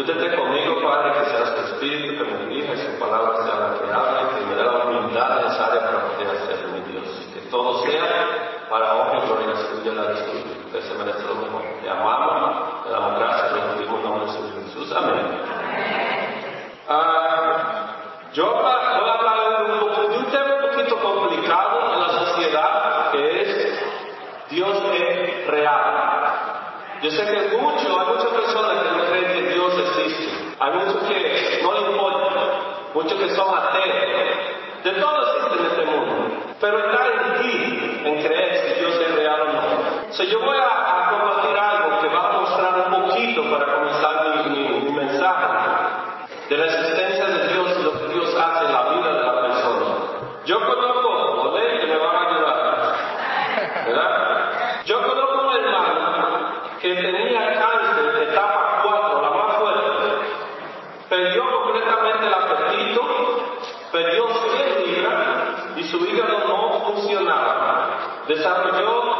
Yo te conmigo, Padre, que seas tu espíritu, que me dirijas, su palabra sea la que. yo voy a, compartir algo que va a mostrar un poquito para comenzar mi, mensaje de la existencia de Dios y lo que Dios hace en la vida de la persona. Yo conozco, ¿vale? que me van a ayudar. Yo conozco un hermano que tenía cáncer de etapa 4, la más fuerte, perdió completamente el apetito, perdió 100 libras y su hígado no funcionaba. Desarrolló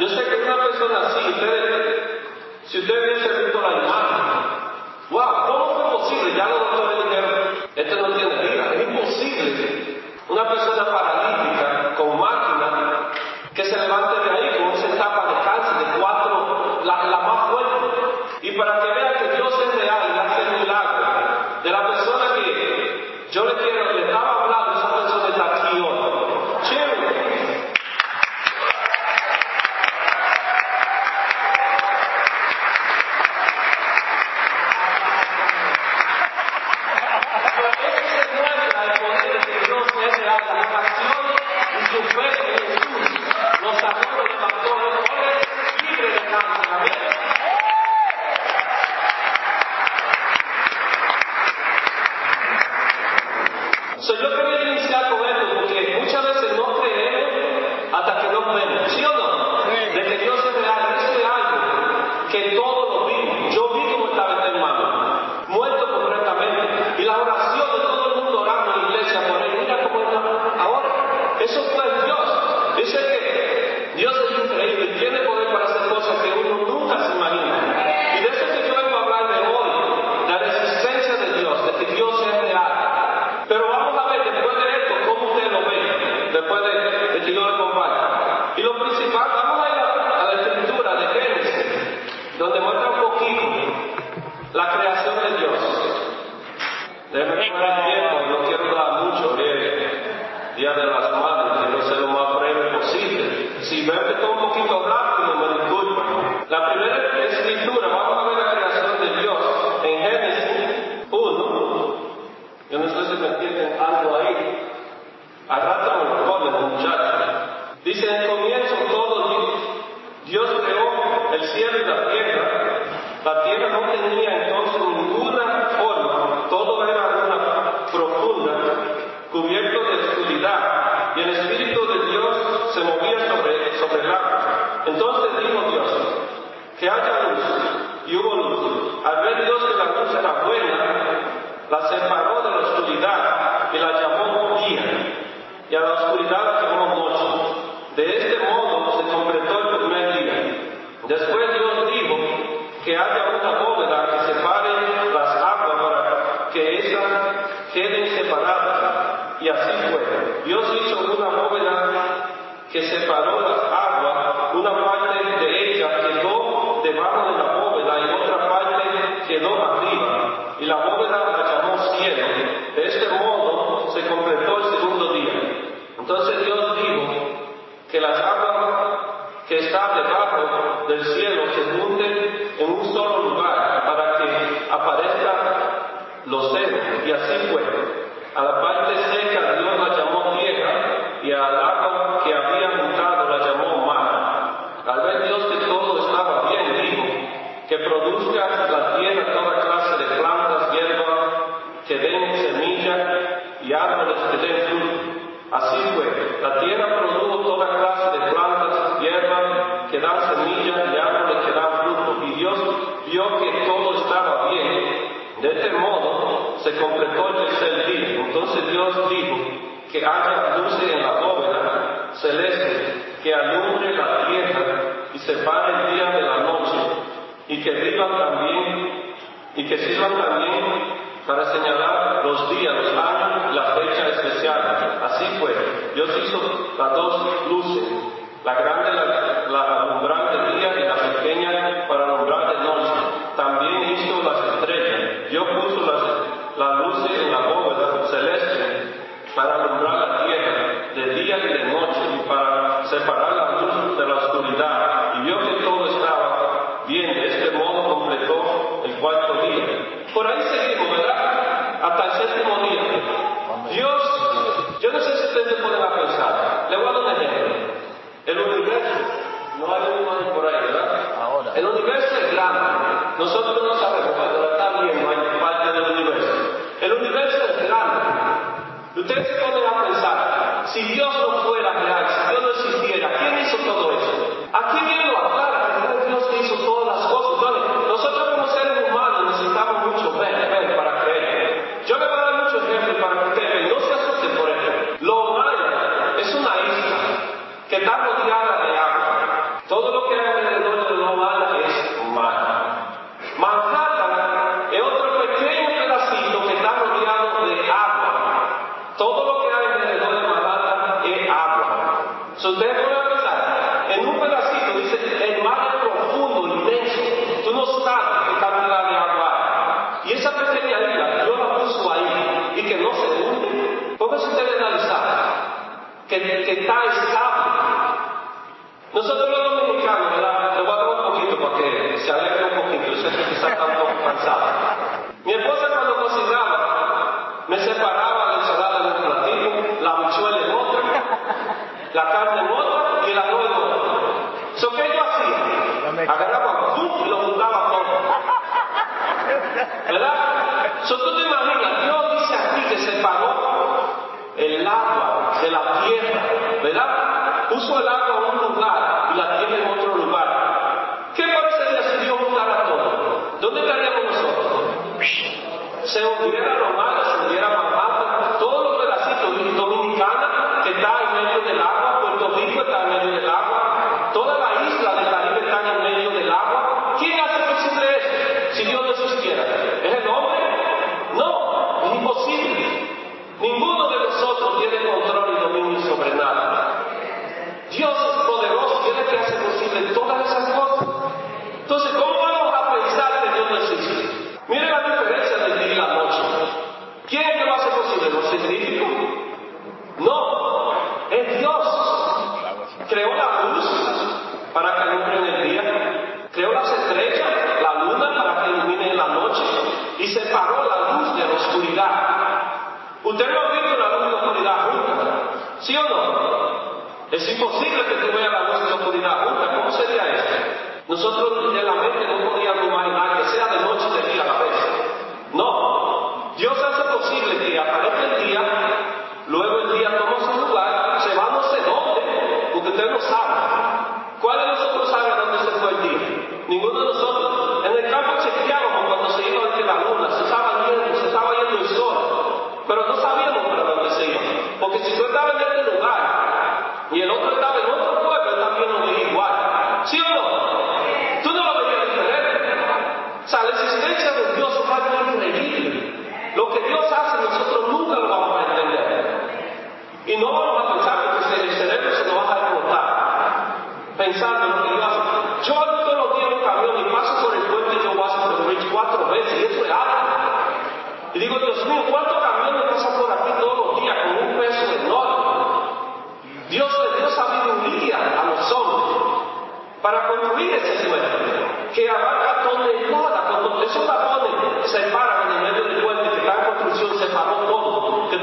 Yo sé que una persona así, ustedes, si ustedes y uno, al ver Dios que la luz era buena, la separó de la oscuridad y la llamó día, y a la oscuridad la llamó noche. De este modo se completó el primer día. Después quedó arriba y la bóveda la llamó cielo. De este modo se completó el segundo día. Entonces Dios dijo que las aguas que están debajo del cielo se junten en un solo lugar para que aparezcan los senos. Y así fue. A la parte seca Dios la llamó tierra y al agua que había juntado la llamó mar. Al ver Dios que todo estaba bien, dijo que produzca la también para señalar los días, los años, y la fecha especial. Así fue, Dios hizo las dos luces, la grande, la, la alumbrante día y la pequeña para los Nosotros nos esa genialidad Dios la puso ahí y que no se hunde, póngase usted a analizar que, que está estable. Nosotros los dominicanos, ¿verdad? Lo voy a dar un poquito para que se alegre un poquito, yo sé que está un poco. Mi esposa cuando cocinaba, me separaba la ensalada en un la habichuela en otra, la carne en otra y el arroz en otra. ¿So qué yo hacía? Agarraba ¡pum! y lo juntaba todo. ¿Verdad? So, tú te imaginas, Dios dice aquí que se pagó el agua de la tierra, ¿verdad? Puso el agua en un lugar y la tierra en otro lugar. ¿Qué parecería si Dios juntara todo? ¿Dónde estaríamos nosotros? Se hundiera lo se hundiera mamá, todos los pedacitos de Dominicana que está en medio del agua, Puerto Rico está en medio del agua, toda la isla de Caribe está en medio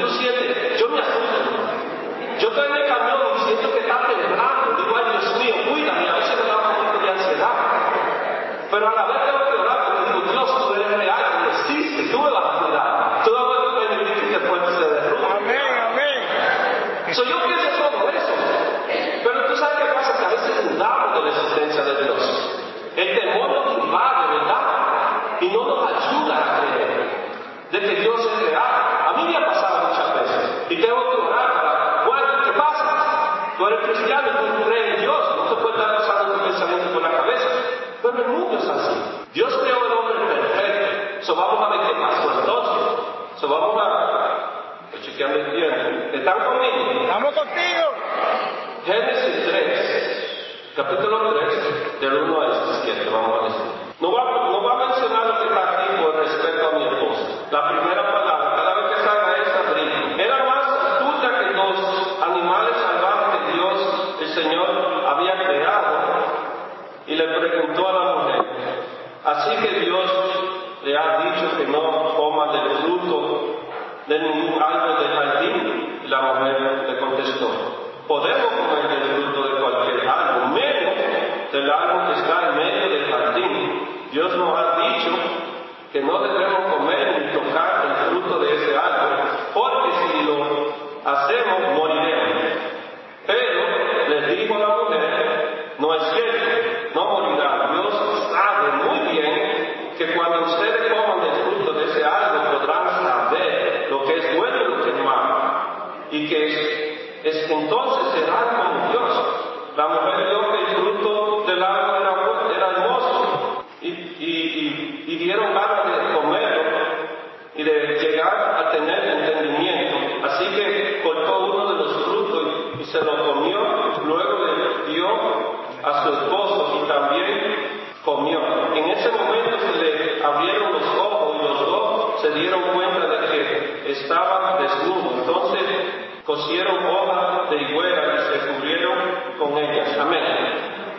دوسرے Pedro le contestó, podemos comer del fruto de cualquier árbol, menos del árbol que está en medio del jardín. Dios nos ha dicho que no debemos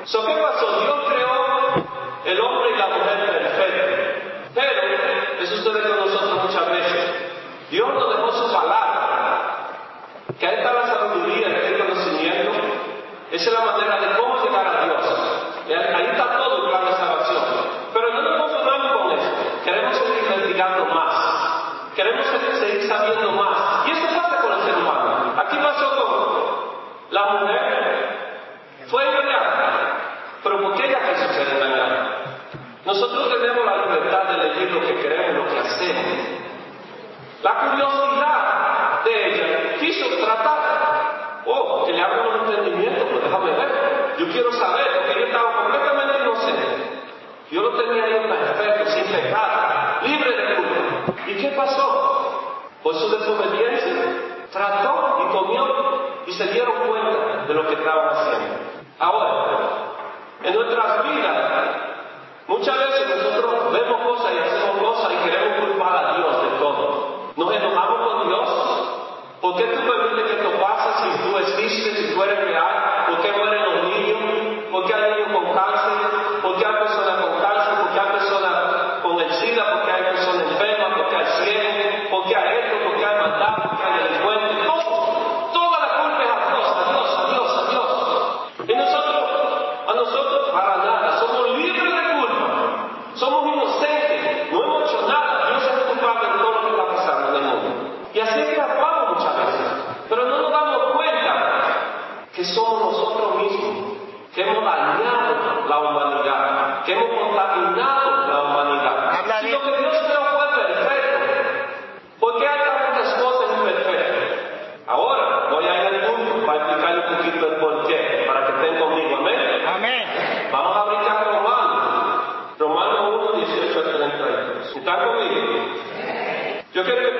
什么什么。You get the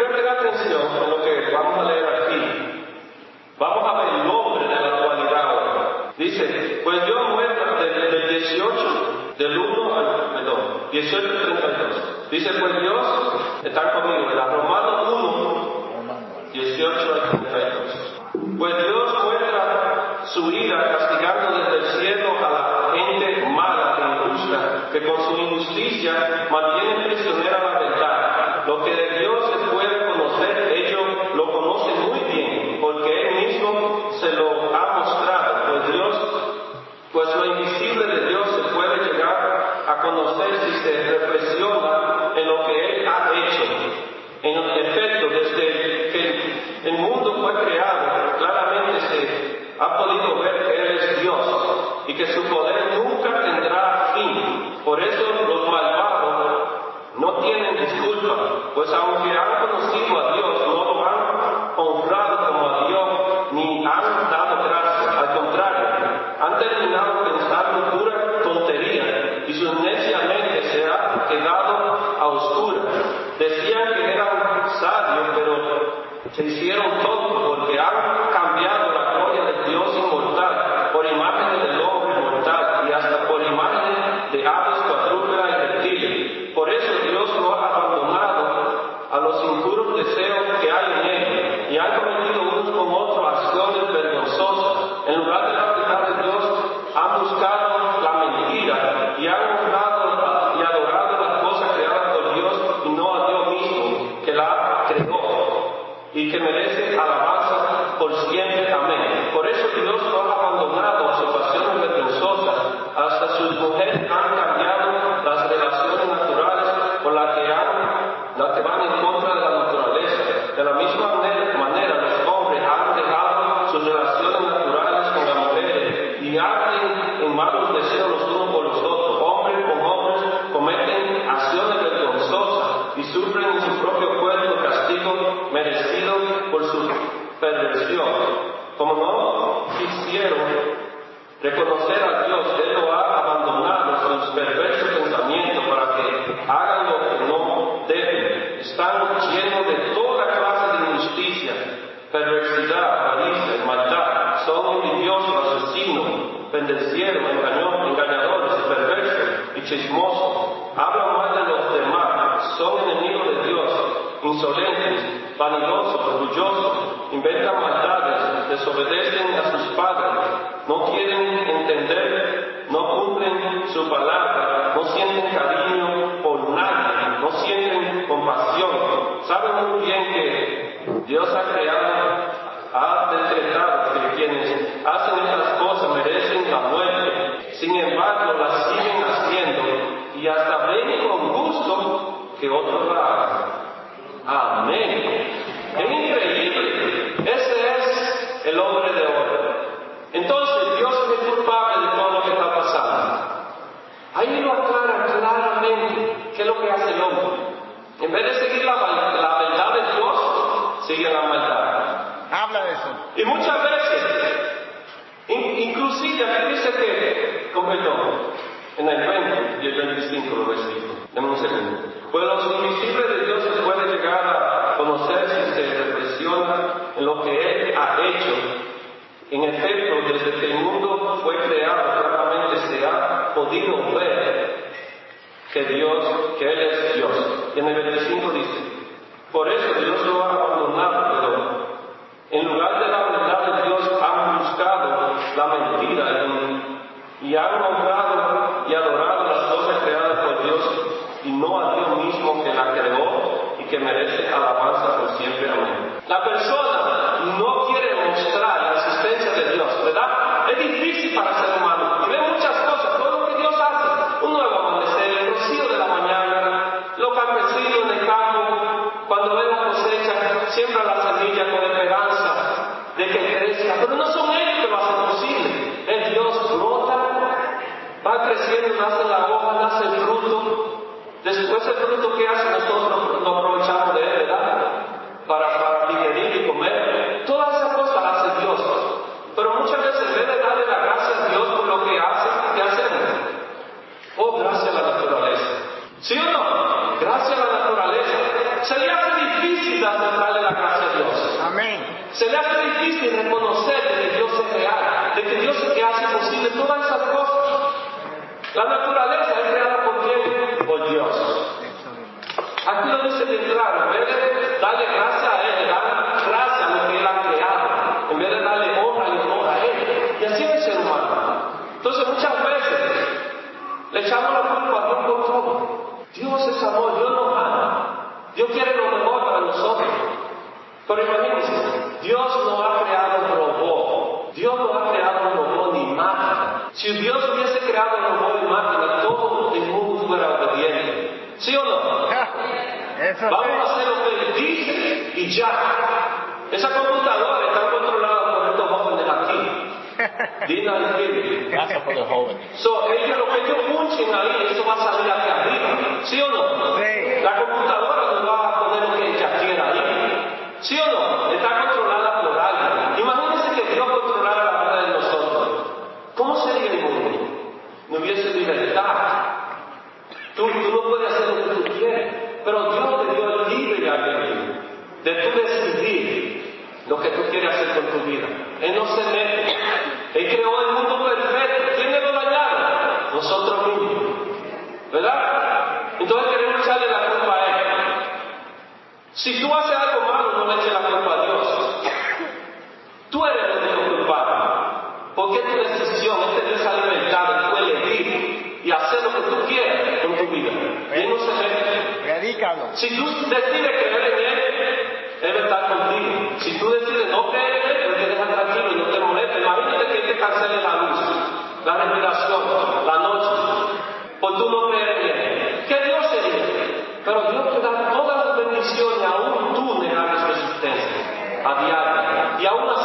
Dios ha creado, ha decretado que quienes hacen las todo eso, hijo. Bueno, los misterios de Dios se puede llegar a conocer si se reflexiona en lo que Él ha hecho. En efecto, desde que el mundo fue creado, claramente se ha podido ver que Dios, que Él es Dios. Y en el 25 dice, por eso Dios lo ha abandonado, pero en lugar de la verdad de Dios han buscado la mentira y han Se le hace difícil darle la gracia a Dios. Amén. Se le hace difícil reconocer que Dios es real, de que Dios es que hace posible todas esas cosas. La naturaleza es creada por quién? Por Dios. Aquí lo dice bien claro, en vez de darle gracia a Él, darle gracia a lo que Él ha creado, en vez de darle honra y honor a Él. Y así es el ser humano. Entonces muchas veces le echamos la culpa a Dios por todo. Dios es amor, Dios Dios quiere lo mejor para nosotros. Pero imagínense, Dios no ha creado un robot. Dios no ha creado un robot ni máquina. Si Dios hubiese creado un robot ni máquina, todo el mundo fuera obediente. ¿Sí o no? Eso Vamos a hacer lo que él dice y ya. Esa computadora está controlada por estos jóvenes aquí. Dina y Gracias por los jóvenes. So, ellos, lo que ellos punchen ahí, eso va a salir hacia arriba. ¿Sí o no? La computadora e Y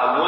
Kamu,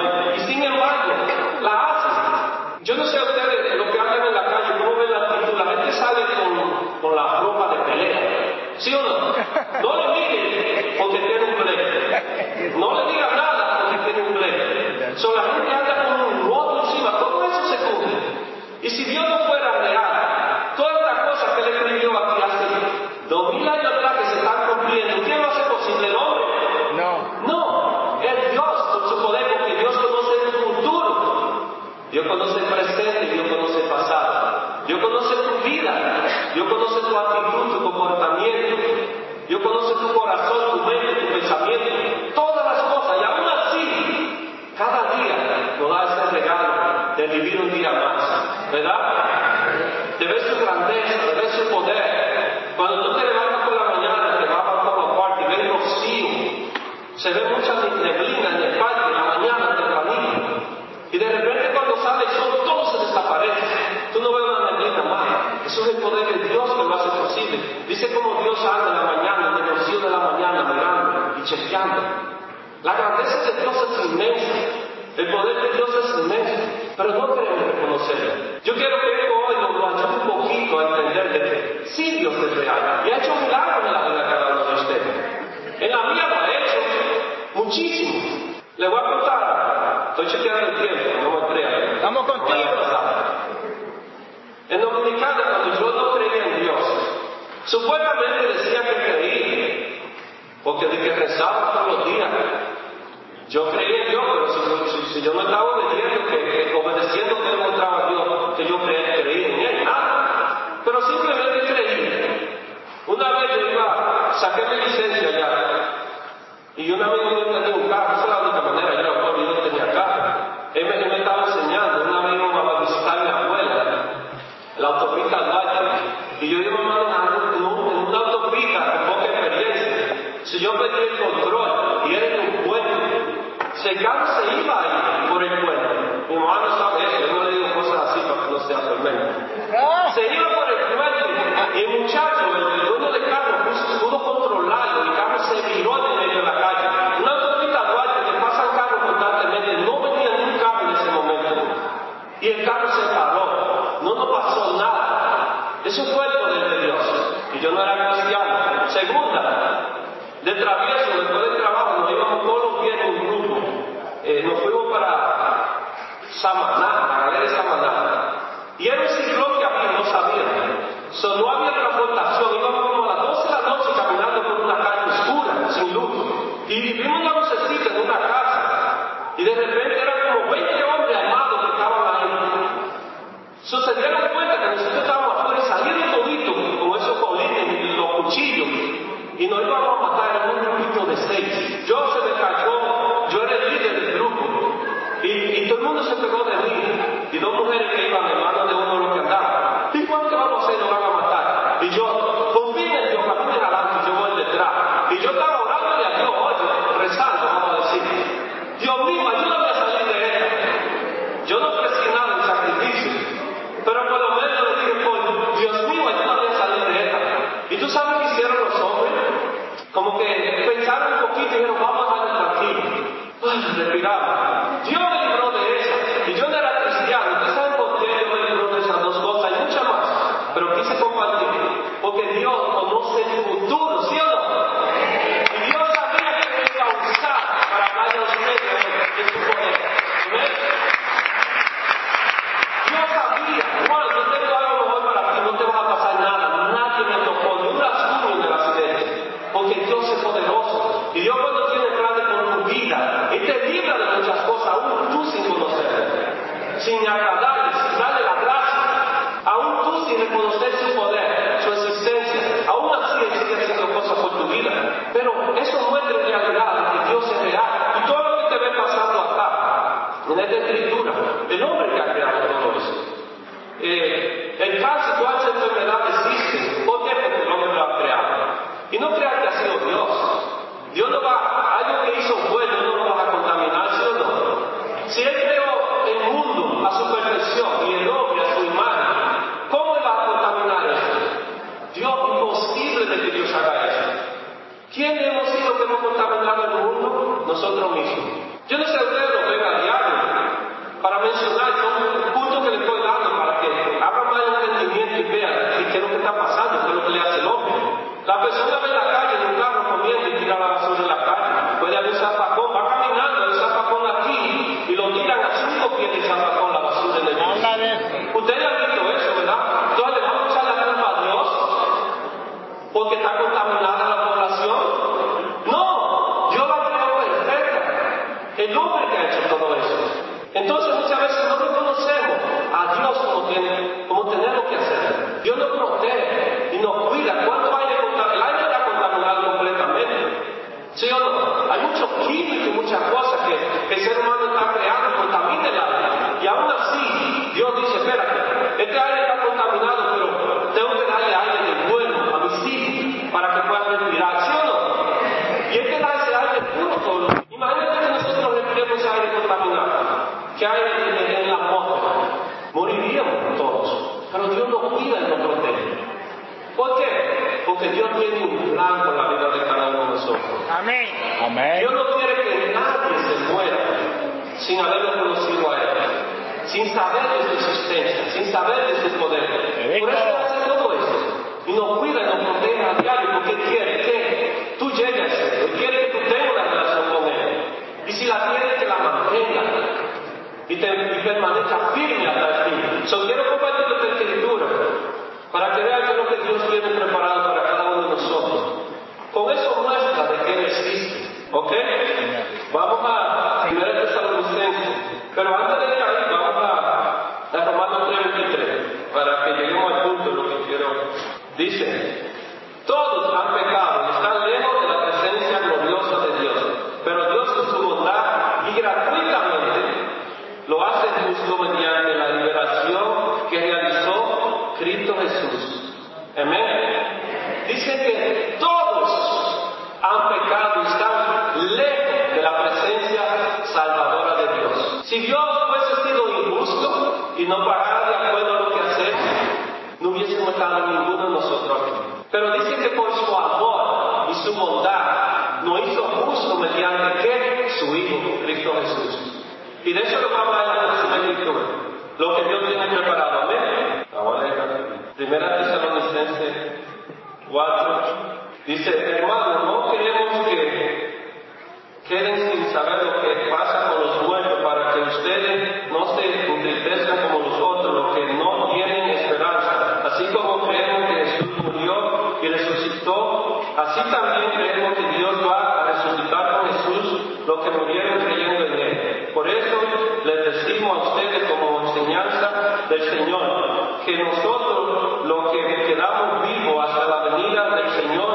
Dice cómo Dios anda en la mañana, en el rocío de la mañana, mirando y chequeando. La grandeza de Dios es inmensa, el poder de Dios es inmenso, pero no queremos reconocerlo. Yo quiero que Supuestamente decía que creía, porque de que rezaba todos los días. Yo creo Sucedió porque Dios tiene un plan con la vida de cada uno de nosotros. Amén. Amén. Dios no quiere que nadie se muera sin haberlo conocido a Él, sin saber de su existencia, sin saber de su poder. Por eso hace todo eso. Y nos cuida y nos protege a diario porque quiere que tú llegues a Él, quiere que tú tengas una relación con Él. Y si la tienes, que la mantenga y, te, y permanezca firme hasta el fin. So, quiero compartirte esta escritura para que vean que lo que Dios tiene preparado para cada uno de nosotros. Con eso muestra de que existe. ¿Ok? Vamos a primera Tesalonicenses. Pero antes Dice que todos han pecado y están lejos de la presencia salvadora de Dios. Si Dios hubiese sido injusto y no pagara de acuerdo a lo que hacemos, no hubiésemos estado ninguno de nosotros aquí. Pero dice que por su amor y su bondad nos hizo justo mediante que su Hijo, Cristo Jesús. Y de eso lo vamos a ver en la próxima lectura. Lo que Dios tiene preparado. Amén. Ahora, primera Tesalonicense 4 dice, hermano, no queremos que queden sin saber lo que pasa con los muertos para que ustedes no se entristezcan como los otros, los que no tienen esperanza. Así como creemos que Jesús murió y resucitó, así también creemos que Dios va a resucitar con Jesús los que murieron creyendo en Él. Por eso les decimos a ustedes como enseñanza del Señor, que nosotros los que quedamos del Señor